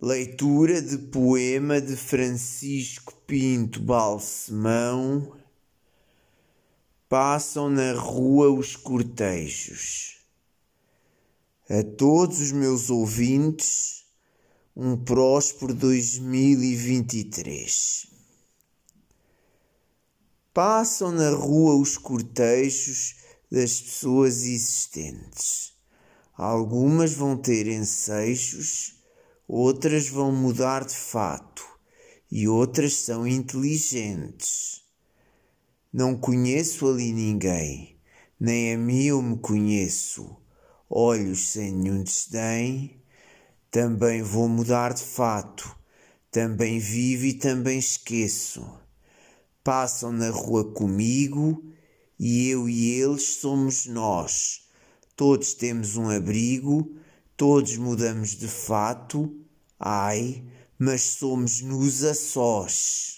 Leitura de poema de Francisco Pinto Balsemão. Passam na rua os cortejos. A todos os meus ouvintes, um próspero 2023. Passam na rua os cortejos das pessoas existentes. Algumas vão ter ensejos outras vão mudar de fato e outras são inteligentes. Não conheço ali ninguém, nem a mim eu me conheço. Olhos sem nenhum desdém, também vou mudar de fato, também vivo e também esqueço. Passam na rua comigo e eu e eles somos nós. Todos temos um abrigo Todos mudamos de fato, ai, mas somos nos a sós.